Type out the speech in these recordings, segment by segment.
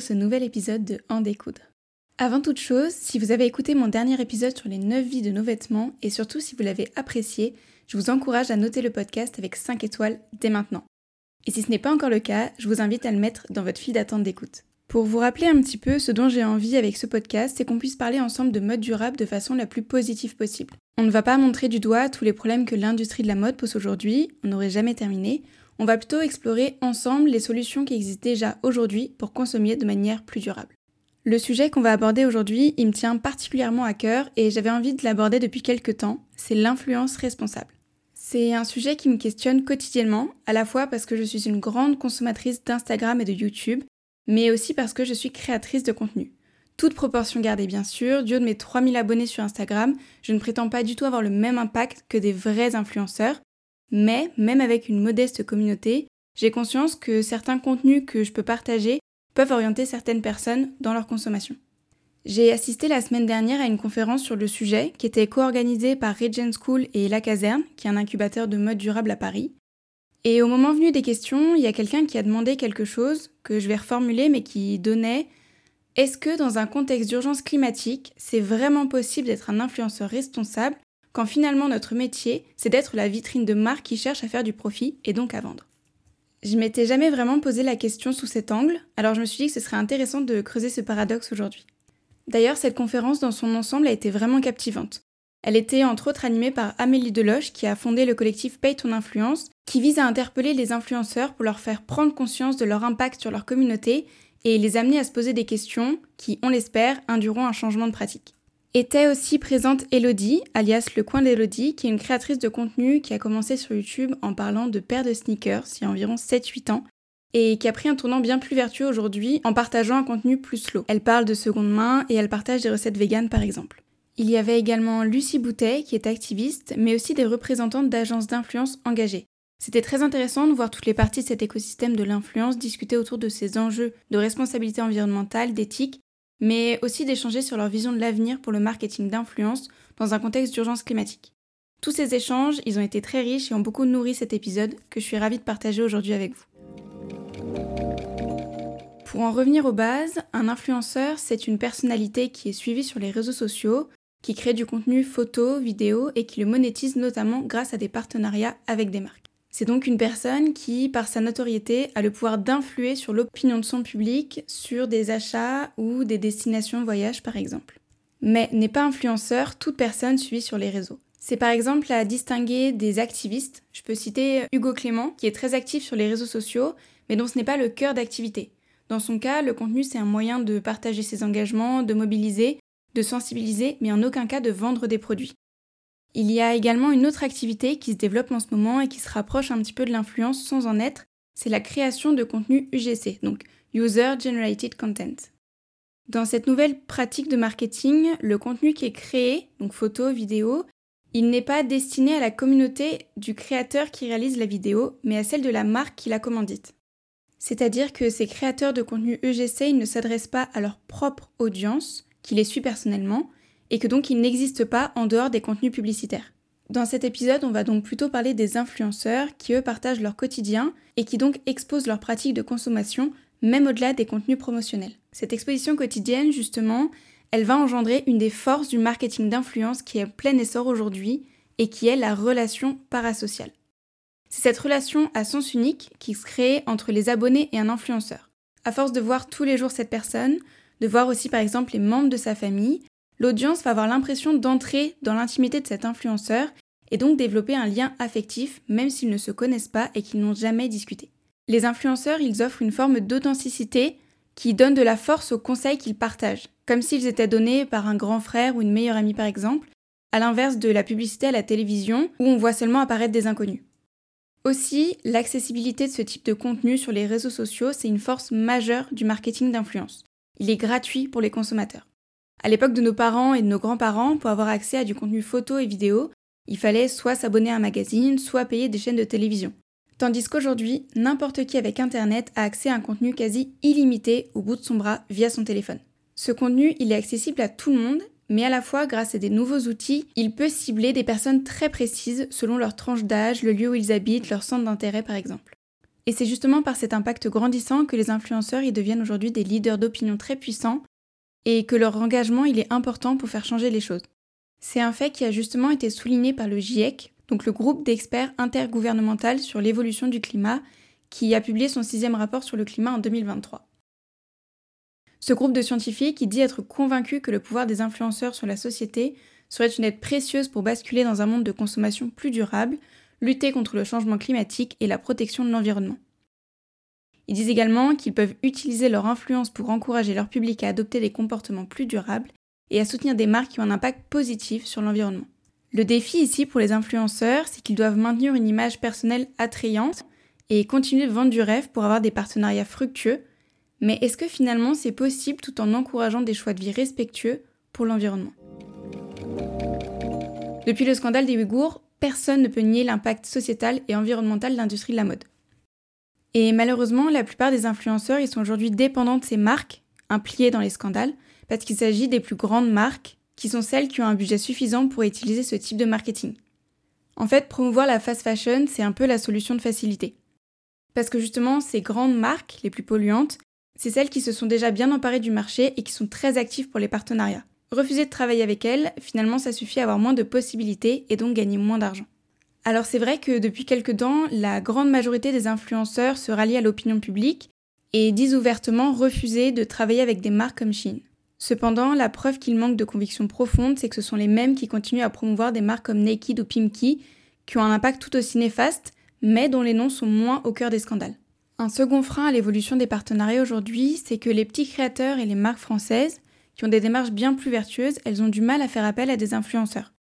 ce nouvel épisode de En découdre. Avant toute chose, si vous avez écouté mon dernier épisode sur les 9 vies de nos vêtements et surtout si vous l'avez apprécié, je vous encourage à noter le podcast avec 5 étoiles dès maintenant. Et si ce n'est pas encore le cas, je vous invite à le mettre dans votre file d'attente d'écoute. Pour vous rappeler un petit peu ce dont j'ai envie avec ce podcast, c'est qu'on puisse parler ensemble de mode durable de façon la plus positive possible. On ne va pas montrer du doigt tous les problèmes que l'industrie de la mode pose aujourd'hui, on n'aurait jamais terminé. On va plutôt explorer ensemble les solutions qui existent déjà aujourd'hui pour consommer de manière plus durable. Le sujet qu'on va aborder aujourd'hui, il me tient particulièrement à cœur et j'avais envie de l'aborder depuis quelques temps, c'est l'influence responsable. C'est un sujet qui me questionne quotidiennement, à la fois parce que je suis une grande consommatrice d'Instagram et de YouTube, mais aussi parce que je suis créatrice de contenu. Toute proportion gardée bien sûr, haut de mes 3000 abonnés sur Instagram, je ne prétends pas du tout avoir le même impact que des vrais influenceurs, mais même avec une modeste communauté, j'ai conscience que certains contenus que je peux partager peuvent orienter certaines personnes dans leur consommation. J'ai assisté la semaine dernière à une conférence sur le sujet qui était co-organisée par Regent School et La Caserne, qui est un incubateur de mode durable à Paris. Et au moment venu des questions, il y a quelqu'un qui a demandé quelque chose que je vais reformuler mais qui donnait Est-ce que dans un contexte d'urgence climatique, c'est vraiment possible d'être un influenceur responsable quand finalement notre métier, c'est d'être la vitrine de marques qui cherchent à faire du profit et donc à vendre Je m'étais jamais vraiment posé la question sous cet angle, alors je me suis dit que ce serait intéressant de creuser ce paradoxe aujourd'hui. D'ailleurs, cette conférence dans son ensemble a été vraiment captivante. Elle était entre autres animée par Amélie Deloche, qui a fondé le collectif Paye ton influence, qui vise à interpeller les influenceurs pour leur faire prendre conscience de leur impact sur leur communauté et les amener à se poser des questions qui, on l'espère, induiront un changement de pratique. Était aussi présente Elodie, alias Le Coin d'Elodie, qui est une créatrice de contenu qui a commencé sur YouTube en parlant de paires de sneakers il y a environ 7-8 ans et qui a pris un tournant bien plus vertueux aujourd'hui en partageant un contenu plus slow. Elle parle de seconde main et elle partage des recettes véganes par exemple. Il y avait également Lucie Boutet qui est activiste, mais aussi des représentantes d'agences d'influence engagées. C'était très intéressant de voir toutes les parties de cet écosystème de l'influence discuter autour de ces enjeux de responsabilité environnementale, d'éthique, mais aussi d'échanger sur leur vision de l'avenir pour le marketing d'influence dans un contexte d'urgence climatique. Tous ces échanges, ils ont été très riches et ont beaucoup nourri cet épisode que je suis ravie de partager aujourd'hui avec vous. Pour en revenir aux bases, un influenceur, c'est une personnalité qui est suivie sur les réseaux sociaux, qui crée du contenu photo, vidéo et qui le monétise notamment grâce à des partenariats avec des marques. C'est donc une personne qui, par sa notoriété, a le pouvoir d'influer sur l'opinion de son public, sur des achats ou des destinations voyage par exemple. Mais n'est pas influenceur toute personne suivie sur les réseaux. C'est par exemple à distinguer des activistes. Je peux citer Hugo Clément, qui est très actif sur les réseaux sociaux, mais dont ce n'est pas le cœur d'activité. Dans son cas, le contenu, c'est un moyen de partager ses engagements, de mobiliser, de sensibiliser, mais en aucun cas de vendre des produits. Il y a également une autre activité qui se développe en ce moment et qui se rapproche un petit peu de l'influence sans en être, c'est la création de contenu UGC, donc User Generated Content. Dans cette nouvelle pratique de marketing, le contenu qui est créé, donc photo, vidéo, il n'est pas destiné à la communauté du créateur qui réalise la vidéo, mais à celle de la marque qui l'a commandite. C'est-à-dire que ces créateurs de contenu EGC ne s'adressent pas à leur propre audience, qui les suit personnellement, et que donc ils n'existent pas en dehors des contenus publicitaires. Dans cet épisode, on va donc plutôt parler des influenceurs qui eux partagent leur quotidien et qui donc exposent leurs pratiques de consommation même au-delà des contenus promotionnels. Cette exposition quotidienne, justement, elle va engendrer une des forces du marketing d'influence qui est plein essor aujourd'hui et qui est la relation parasociale. C'est cette relation à sens unique qui se crée entre les abonnés et un influenceur. À force de voir tous les jours cette personne, de voir aussi par exemple les membres de sa famille, l'audience va avoir l'impression d'entrer dans l'intimité de cet influenceur et donc développer un lien affectif même s'ils ne se connaissent pas et qu'ils n'ont jamais discuté. Les influenceurs, ils offrent une forme d'authenticité qui donne de la force aux conseils qu'ils partagent, comme s'ils étaient donnés par un grand frère ou une meilleure amie par exemple, à l'inverse de la publicité à la télévision où on voit seulement apparaître des inconnus. Aussi, l'accessibilité de ce type de contenu sur les réseaux sociaux, c'est une force majeure du marketing d'influence. Il est gratuit pour les consommateurs. À l'époque de nos parents et de nos grands-parents, pour avoir accès à du contenu photo et vidéo, il fallait soit s'abonner à un magazine, soit payer des chaînes de télévision. Tandis qu'aujourd'hui, n'importe qui avec Internet a accès à un contenu quasi illimité au bout de son bras via son téléphone. Ce contenu, il est accessible à tout le monde mais à la fois, grâce à des nouveaux outils, il peut cibler des personnes très précises selon leur tranche d'âge, le lieu où ils habitent, leur centre d'intérêt par exemple. Et c'est justement par cet impact grandissant que les influenceurs y deviennent aujourd'hui des leaders d'opinion très puissants et que leur engagement il est important pour faire changer les choses. C'est un fait qui a justement été souligné par le GIEC, donc le groupe d'experts intergouvernemental sur l'évolution du climat, qui a publié son sixième rapport sur le climat en 2023. Ce groupe de scientifiques dit être convaincu que le pouvoir des influenceurs sur la société serait une aide précieuse pour basculer dans un monde de consommation plus durable, lutter contre le changement climatique et la protection de l'environnement. Ils disent également qu'ils peuvent utiliser leur influence pour encourager leur public à adopter des comportements plus durables et à soutenir des marques qui ont un impact positif sur l'environnement. Le défi ici pour les influenceurs, c'est qu'ils doivent maintenir une image personnelle attrayante et continuer de vendre du rêve pour avoir des partenariats fructueux, mais est-ce que finalement c'est possible tout en encourageant des choix de vie respectueux pour l'environnement? Depuis le scandale des Ouïghours, personne ne peut nier l'impact sociétal et environnemental de l'industrie de la mode. Et malheureusement, la plupart des influenceurs ils sont aujourd'hui dépendants de ces marques impliquées dans les scandales, parce qu'il s'agit des plus grandes marques, qui sont celles qui ont un budget suffisant pour utiliser ce type de marketing. En fait, promouvoir la fast fashion, c'est un peu la solution de facilité. Parce que justement, ces grandes marques, les plus polluantes, c'est celles qui se sont déjà bien emparées du marché et qui sont très actives pour les partenariats. Refuser de travailler avec elles, finalement, ça suffit à avoir moins de possibilités et donc gagner moins d'argent. Alors c'est vrai que depuis quelques temps, la grande majorité des influenceurs se rallient à l'opinion publique et disent ouvertement refuser de travailler avec des marques comme Shein. Cependant, la preuve qu'il manque de conviction profonde, c'est que ce sont les mêmes qui continuent à promouvoir des marques comme Naked ou Pimki, qui ont un impact tout aussi néfaste, mais dont les noms sont moins au cœur des scandales. Un second frein à l'évolution des partenariats aujourd'hui, c'est que les petits créateurs et les marques françaises, qui ont des démarches bien plus vertueuses, elles ont du mal à faire appel à des influenceurs.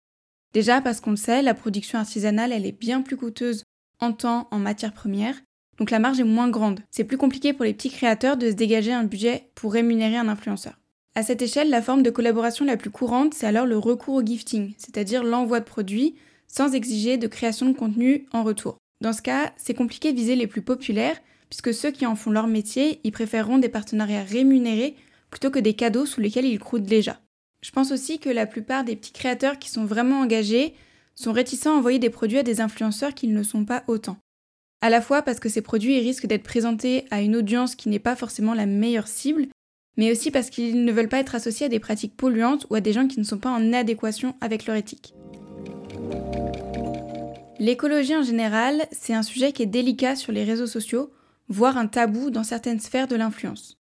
Déjà parce qu'on le sait, la production artisanale, elle est bien plus coûteuse en temps, en matières premières, donc la marge est moins grande. C'est plus compliqué pour les petits créateurs de se dégager un budget pour rémunérer un influenceur. À cette échelle, la forme de collaboration la plus courante, c'est alors le recours au gifting, c'est-à-dire l'envoi de produits sans exiger de création de contenu en retour. Dans ce cas, c'est compliqué de viser les plus populaires, puisque ceux qui en font leur métier, ils préféreront des partenariats rémunérés plutôt que des cadeaux sous lesquels ils croûtent déjà. Je pense aussi que la plupart des petits créateurs qui sont vraiment engagés sont réticents à envoyer des produits à des influenceurs qui ne sont pas autant. À la fois parce que ces produits risquent d'être présentés à une audience qui n'est pas forcément la meilleure cible, mais aussi parce qu'ils ne veulent pas être associés à des pratiques polluantes ou à des gens qui ne sont pas en adéquation avec leur éthique. L'écologie en général, c'est un sujet qui est délicat sur les réseaux sociaux, voire un tabou dans certaines sphères de l'influence.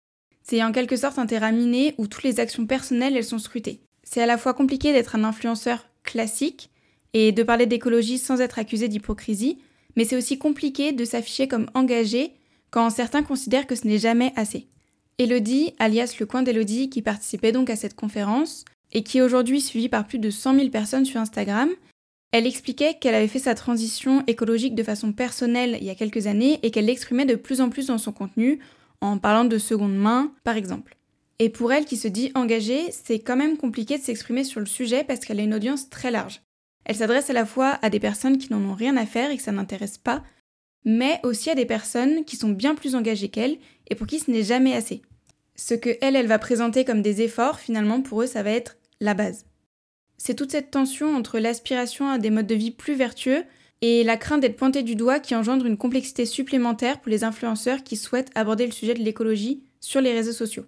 C'est en quelque sorte un terrain miné où toutes les actions personnelles elles sont scrutées. C'est à la fois compliqué d'être un influenceur classique et de parler d'écologie sans être accusé d'hypocrisie, mais c'est aussi compliqué de s'afficher comme engagé quand certains considèrent que ce n'est jamais assez. Elodie, alias le coin d'Elodie, qui participait donc à cette conférence et qui est aujourd'hui suivie par plus de 100 000 personnes sur Instagram, elle expliquait qu'elle avait fait sa transition écologique de façon personnelle il y a quelques années et qu'elle l'exprimait de plus en plus dans son contenu en parlant de seconde main, par exemple. Et pour elle qui se dit engagée, c'est quand même compliqué de s'exprimer sur le sujet parce qu'elle a une audience très large. Elle s'adresse à la fois à des personnes qui n'en ont rien à faire et que ça n'intéresse pas, mais aussi à des personnes qui sont bien plus engagées qu'elle et pour qui ce n'est jamais assez. Ce que elle, elle va présenter comme des efforts, finalement, pour eux, ça va être la base. C'est toute cette tension entre l'aspiration à des modes de vie plus vertueux et la crainte d'être pointé du doigt qui engendre une complexité supplémentaire pour les influenceurs qui souhaitent aborder le sujet de l'écologie sur les réseaux sociaux.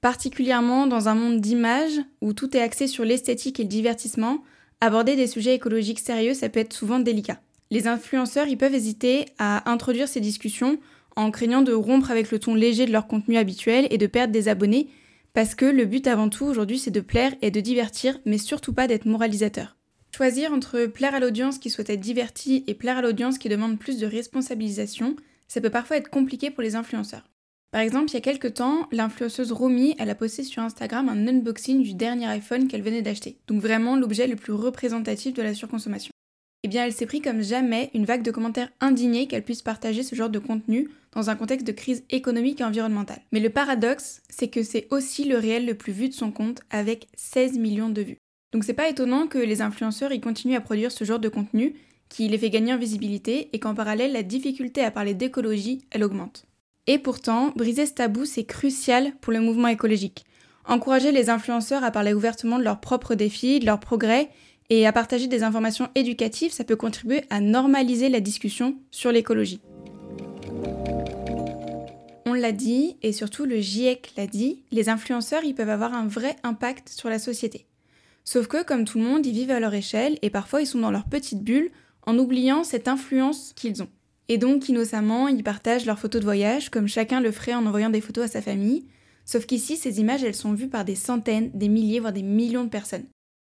Particulièrement dans un monde d'images où tout est axé sur l'esthétique et le divertissement, aborder des sujets écologiques sérieux, ça peut être souvent délicat. Les influenceurs, ils peuvent hésiter à introduire ces discussions en craignant de rompre avec le ton léger de leur contenu habituel et de perdre des abonnés, parce que le but avant tout aujourd'hui c'est de plaire et de divertir, mais surtout pas d'être moralisateur. Choisir entre plaire à l'audience qui souhaite être divertie et plaire à l'audience qui demande plus de responsabilisation, ça peut parfois être compliqué pour les influenceurs. Par exemple, il y a quelques temps, l'influenceuse Romy, elle a posté sur Instagram un unboxing du dernier iPhone qu'elle venait d'acheter. Donc vraiment l'objet le plus représentatif de la surconsommation. Eh bien, elle s'est pris comme jamais une vague de commentaires indignés qu'elle puisse partager ce genre de contenu dans un contexte de crise économique et environnementale. Mais le paradoxe, c'est que c'est aussi le réel le plus vu de son compte avec 16 millions de vues. Donc c'est pas étonnant que les influenceurs y continuent à produire ce genre de contenu qui les fait gagner en visibilité et qu'en parallèle la difficulté à parler d'écologie, elle augmente. Et pourtant, briser ce tabou, c'est crucial pour le mouvement écologique. Encourager les influenceurs à parler ouvertement de leurs propres défis, de leurs progrès et à partager des informations éducatives, ça peut contribuer à normaliser la discussion sur l'écologie. l'a dit, et surtout le GIEC l'a dit, les influenceurs, ils peuvent avoir un vrai impact sur la société. Sauf que, comme tout le monde, ils vivent à leur échelle, et parfois ils sont dans leur petite bulle, en oubliant cette influence qu'ils ont. Et donc, innocemment, ils partagent leurs photos de voyage, comme chacun le ferait en envoyant des photos à sa famille, sauf qu'ici, ces images, elles sont vues par des centaines, des milliers, voire des millions de personnes.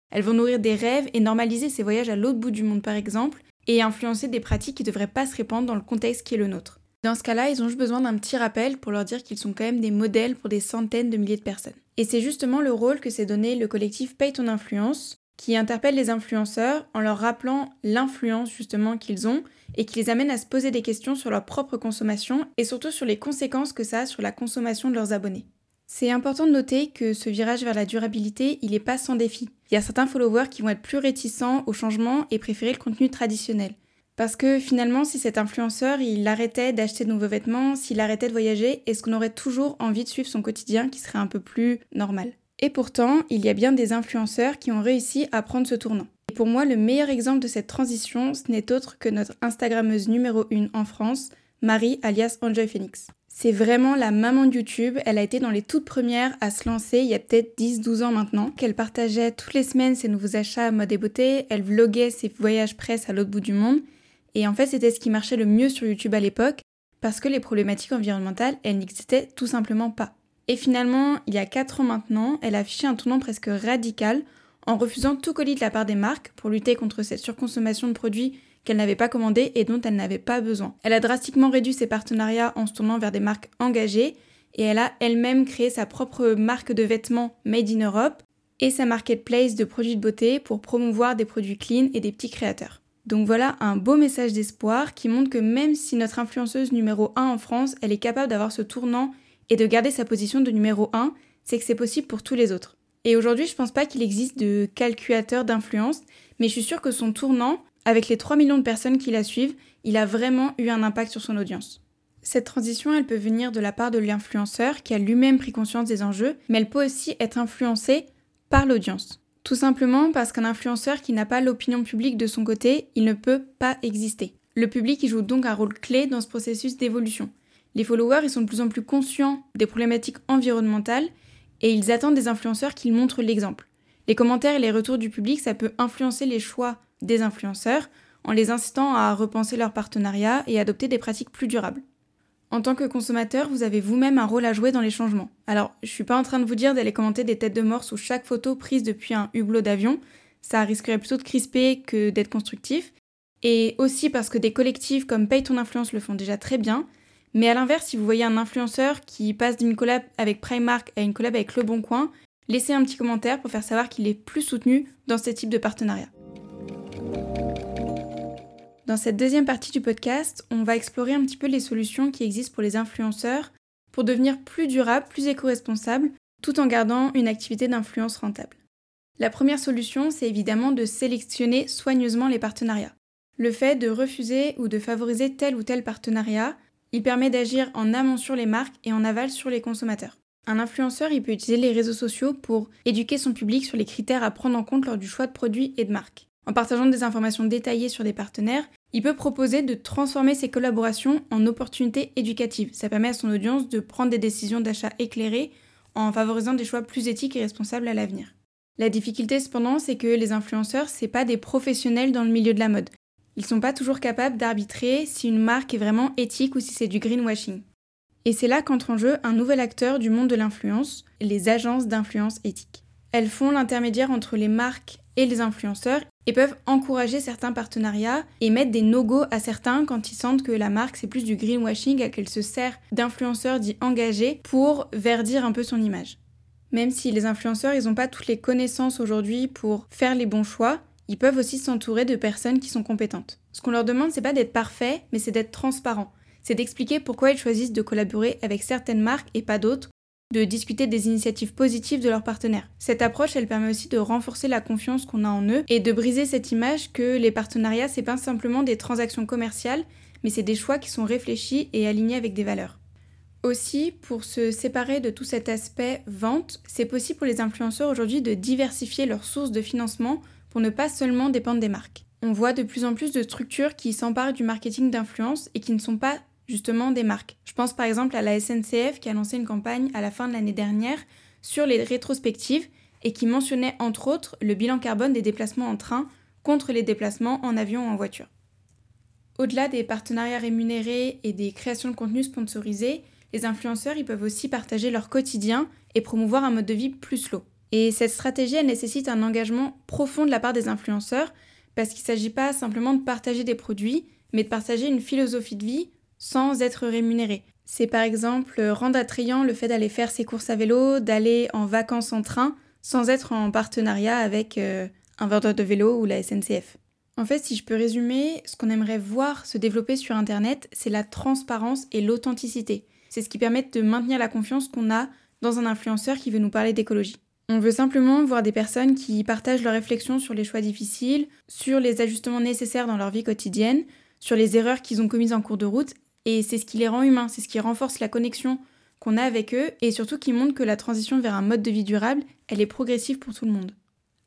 Elles vont nourrir des rêves et normaliser ces voyages à l'autre bout du monde, par exemple, et influencer des pratiques qui ne devraient pas se répandre dans le contexte qui est le nôtre. Dans ce cas-là, ils ont juste besoin d'un petit rappel pour leur dire qu'ils sont quand même des modèles pour des centaines de milliers de personnes. Et c'est justement le rôle que s'est donné le collectif Paye ton influence, qui interpelle les influenceurs en leur rappelant l'influence justement qu'ils ont et qui les amène à se poser des questions sur leur propre consommation et surtout sur les conséquences que ça a sur la consommation de leurs abonnés. C'est important de noter que ce virage vers la durabilité, il n'est pas sans défi. Il y a certains followers qui vont être plus réticents au changement et préférer le contenu traditionnel. Parce que finalement, si cet influenceur, il arrêtait d'acheter de nouveaux vêtements, s'il arrêtait de voyager, est-ce qu'on aurait toujours envie de suivre son quotidien qui serait un peu plus normal? Et pourtant, il y a bien des influenceurs qui ont réussi à prendre ce tournant. Et pour moi, le meilleur exemple de cette transition, ce n'est autre que notre Instagrammeuse numéro 1 en France, Marie alias Enjoy Phoenix. C'est vraiment la maman de YouTube, elle a été dans les toutes premières à se lancer il y a peut-être 10-12 ans maintenant, qu'elle partageait toutes les semaines ses nouveaux achats à mode et beauté, elle vloguait ses voyages presse à l'autre bout du monde, et en fait, c'était ce qui marchait le mieux sur YouTube à l'époque, parce que les problématiques environnementales, elles n'existaient tout simplement pas. Et finalement, il y a 4 ans maintenant, elle a affiché un tournant presque radical en refusant tout colis de la part des marques pour lutter contre cette surconsommation de produits qu'elle n'avait pas commandés et dont elle n'avait pas besoin. Elle a drastiquement réduit ses partenariats en se tournant vers des marques engagées et elle a elle-même créé sa propre marque de vêtements Made in Europe et sa marketplace de produits de beauté pour promouvoir des produits clean et des petits créateurs. Donc voilà un beau message d'espoir qui montre que même si notre influenceuse numéro 1 en France, elle est capable d'avoir ce tournant et de garder sa position de numéro 1, c'est que c'est possible pour tous les autres. Et aujourd'hui, je pense pas qu'il existe de calculateur d'influence, mais je suis sûre que son tournant, avec les 3 millions de personnes qui la suivent, il a vraiment eu un impact sur son audience. Cette transition, elle peut venir de la part de l'influenceur qui a lui-même pris conscience des enjeux, mais elle peut aussi être influencée par l'audience. Tout simplement parce qu'un influenceur qui n'a pas l'opinion publique de son côté, il ne peut pas exister. Le public y joue donc un rôle clé dans ce processus d'évolution. Les followers ils sont de plus en plus conscients des problématiques environnementales et ils attendent des influenceurs qui montrent l'exemple. Les commentaires et les retours du public, ça peut influencer les choix des influenceurs en les incitant à repenser leur partenariat et adopter des pratiques plus durables. En tant que consommateur, vous avez vous-même un rôle à jouer dans les changements. Alors, je suis pas en train de vous dire d'aller commenter des têtes de mort sous chaque photo prise depuis un hublot d'avion, ça risquerait plutôt de crisper que d'être constructif. Et aussi parce que des collectifs comme Paye ton influence le font déjà très bien. Mais à l'inverse, si vous voyez un influenceur qui passe d'une collab avec Primark à une collab avec Le Bon Coin, laissez un petit commentaire pour faire savoir qu'il est plus soutenu dans ce type de partenariat. Dans cette deuxième partie du podcast, on va explorer un petit peu les solutions qui existent pour les influenceurs pour devenir plus durables, plus éco-responsables, tout en gardant une activité d'influence rentable. La première solution, c'est évidemment de sélectionner soigneusement les partenariats. Le fait de refuser ou de favoriser tel ou tel partenariat, il permet d'agir en amont sur les marques et en aval sur les consommateurs. Un influenceur, il peut utiliser les réseaux sociaux pour éduquer son public sur les critères à prendre en compte lors du choix de produits et de marques. En partageant des informations détaillées sur des partenaires, il peut proposer de transformer ses collaborations en opportunités éducatives. Ça permet à son audience de prendre des décisions d'achat éclairées en favorisant des choix plus éthiques et responsables à l'avenir. La difficulté cependant, c'est que les influenceurs, c'est pas des professionnels dans le milieu de la mode. Ils sont pas toujours capables d'arbitrer si une marque est vraiment éthique ou si c'est du greenwashing. Et c'est là qu'entre en jeu un nouvel acteur du monde de l'influence, les agences d'influence éthique. Elles font l'intermédiaire entre les marques et les influenceurs et peuvent encourager certains partenariats et mettre des no-go à certains quand ils sentent que la marque c'est plus du greenwashing qu'elle se sert d'influenceurs dits engagés pour verdir un peu son image. Même si les influenceurs ils n'ont pas toutes les connaissances aujourd'hui pour faire les bons choix, ils peuvent aussi s'entourer de personnes qui sont compétentes. Ce qu'on leur demande c'est pas d'être parfait, mais c'est d'être transparent. C'est d'expliquer pourquoi ils choisissent de collaborer avec certaines marques et pas d'autres de discuter des initiatives positives de leurs partenaires. Cette approche, elle permet aussi de renforcer la confiance qu'on a en eux et de briser cette image que les partenariats, c'est pas simplement des transactions commerciales, mais c'est des choix qui sont réfléchis et alignés avec des valeurs. Aussi, pour se séparer de tout cet aspect vente, c'est possible pour les influenceurs aujourd'hui de diversifier leurs sources de financement pour ne pas seulement dépendre des marques. On voit de plus en plus de structures qui s'emparent du marketing d'influence et qui ne sont pas justement des marques. Je pense par exemple à la SNCF qui a lancé une campagne à la fin de l'année dernière sur les rétrospectives et qui mentionnait entre autres le bilan carbone des déplacements en train contre les déplacements en avion ou en voiture. Au-delà des partenariats rémunérés et des créations de contenu sponsorisés, les influenceurs peuvent aussi partager leur quotidien et promouvoir un mode de vie plus slow. Et cette stratégie, elle nécessite un engagement profond de la part des influenceurs parce qu'il ne s'agit pas simplement de partager des produits, mais de partager une philosophie de vie sans être rémunéré. C'est par exemple rendre attrayant le fait d'aller faire ses courses à vélo, d'aller en vacances en train, sans être en partenariat avec euh, un vendeur de vélo ou la SNCF. En fait, si je peux résumer, ce qu'on aimerait voir se développer sur Internet, c'est la transparence et l'authenticité. C'est ce qui permet de maintenir la confiance qu'on a dans un influenceur qui veut nous parler d'écologie. On veut simplement voir des personnes qui partagent leurs réflexions sur les choix difficiles, sur les ajustements nécessaires dans leur vie quotidienne, sur les erreurs qu'ils ont commises en cours de route, et c'est ce qui les rend humains, c'est ce qui renforce la connexion qu'on a avec eux, et surtout qui montre que la transition vers un mode de vie durable, elle est progressive pour tout le monde.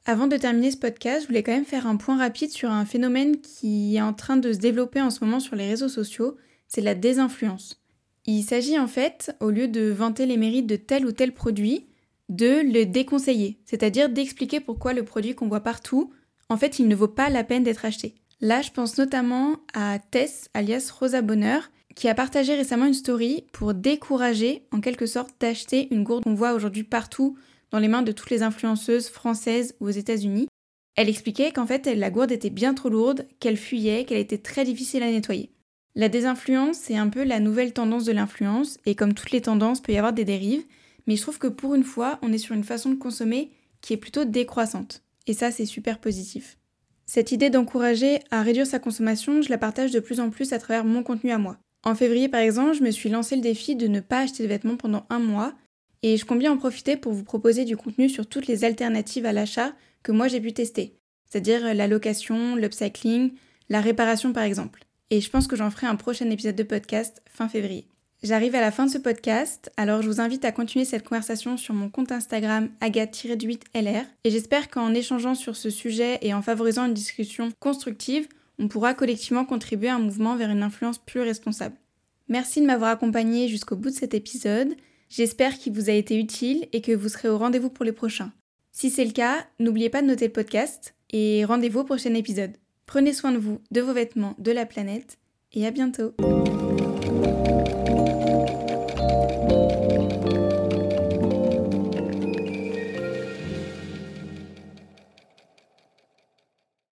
Avant de terminer ce podcast, je voulais quand même faire un point rapide sur un phénomène qui est en train de se développer en ce moment sur les réseaux sociaux, c'est la désinfluence. Il s'agit en fait, au lieu de vanter les mérites de tel ou tel produit, de le déconseiller, c'est-à-dire d'expliquer pourquoi le produit qu'on voit partout, en fait, il ne vaut pas la peine d'être acheté. Là, je pense notamment à Tess, alias Rosa Bonheur, qui a partagé récemment une story pour décourager, en quelque sorte, d'acheter une gourde qu'on voit aujourd'hui partout dans les mains de toutes les influenceuses françaises ou aux États-Unis. Elle expliquait qu'en fait, la gourde était bien trop lourde, qu'elle fuyait, qu'elle était très difficile à nettoyer. La désinfluence, c'est un peu la nouvelle tendance de l'influence, et comme toutes les tendances, peut y avoir des dérives, mais je trouve que pour une fois, on est sur une façon de consommer qui est plutôt décroissante. Et ça, c'est super positif. Cette idée d'encourager à réduire sa consommation, je la partage de plus en plus à travers mon contenu à moi. En février, par exemple, je me suis lancé le défi de ne pas acheter de vêtements pendant un mois, et je compte bien en profiter pour vous proposer du contenu sur toutes les alternatives à l'achat que moi j'ai pu tester, c'est-à-dire la location, l'upcycling, la réparation par exemple. Et je pense que j'en ferai un prochain épisode de podcast fin février. J'arrive à la fin de ce podcast, alors je vous invite à continuer cette conversation sur mon compte Instagram agathe-8lr et j'espère qu'en échangeant sur ce sujet et en favorisant une discussion constructive, on pourra collectivement contribuer à un mouvement vers une influence plus responsable. Merci de m'avoir accompagné jusqu'au bout de cet épisode, j'espère qu'il vous a été utile et que vous serez au rendez-vous pour les prochains. Si c'est le cas, n'oubliez pas de noter le podcast et rendez-vous au prochain épisode. Prenez soin de vous, de vos vêtements, de la planète et à bientôt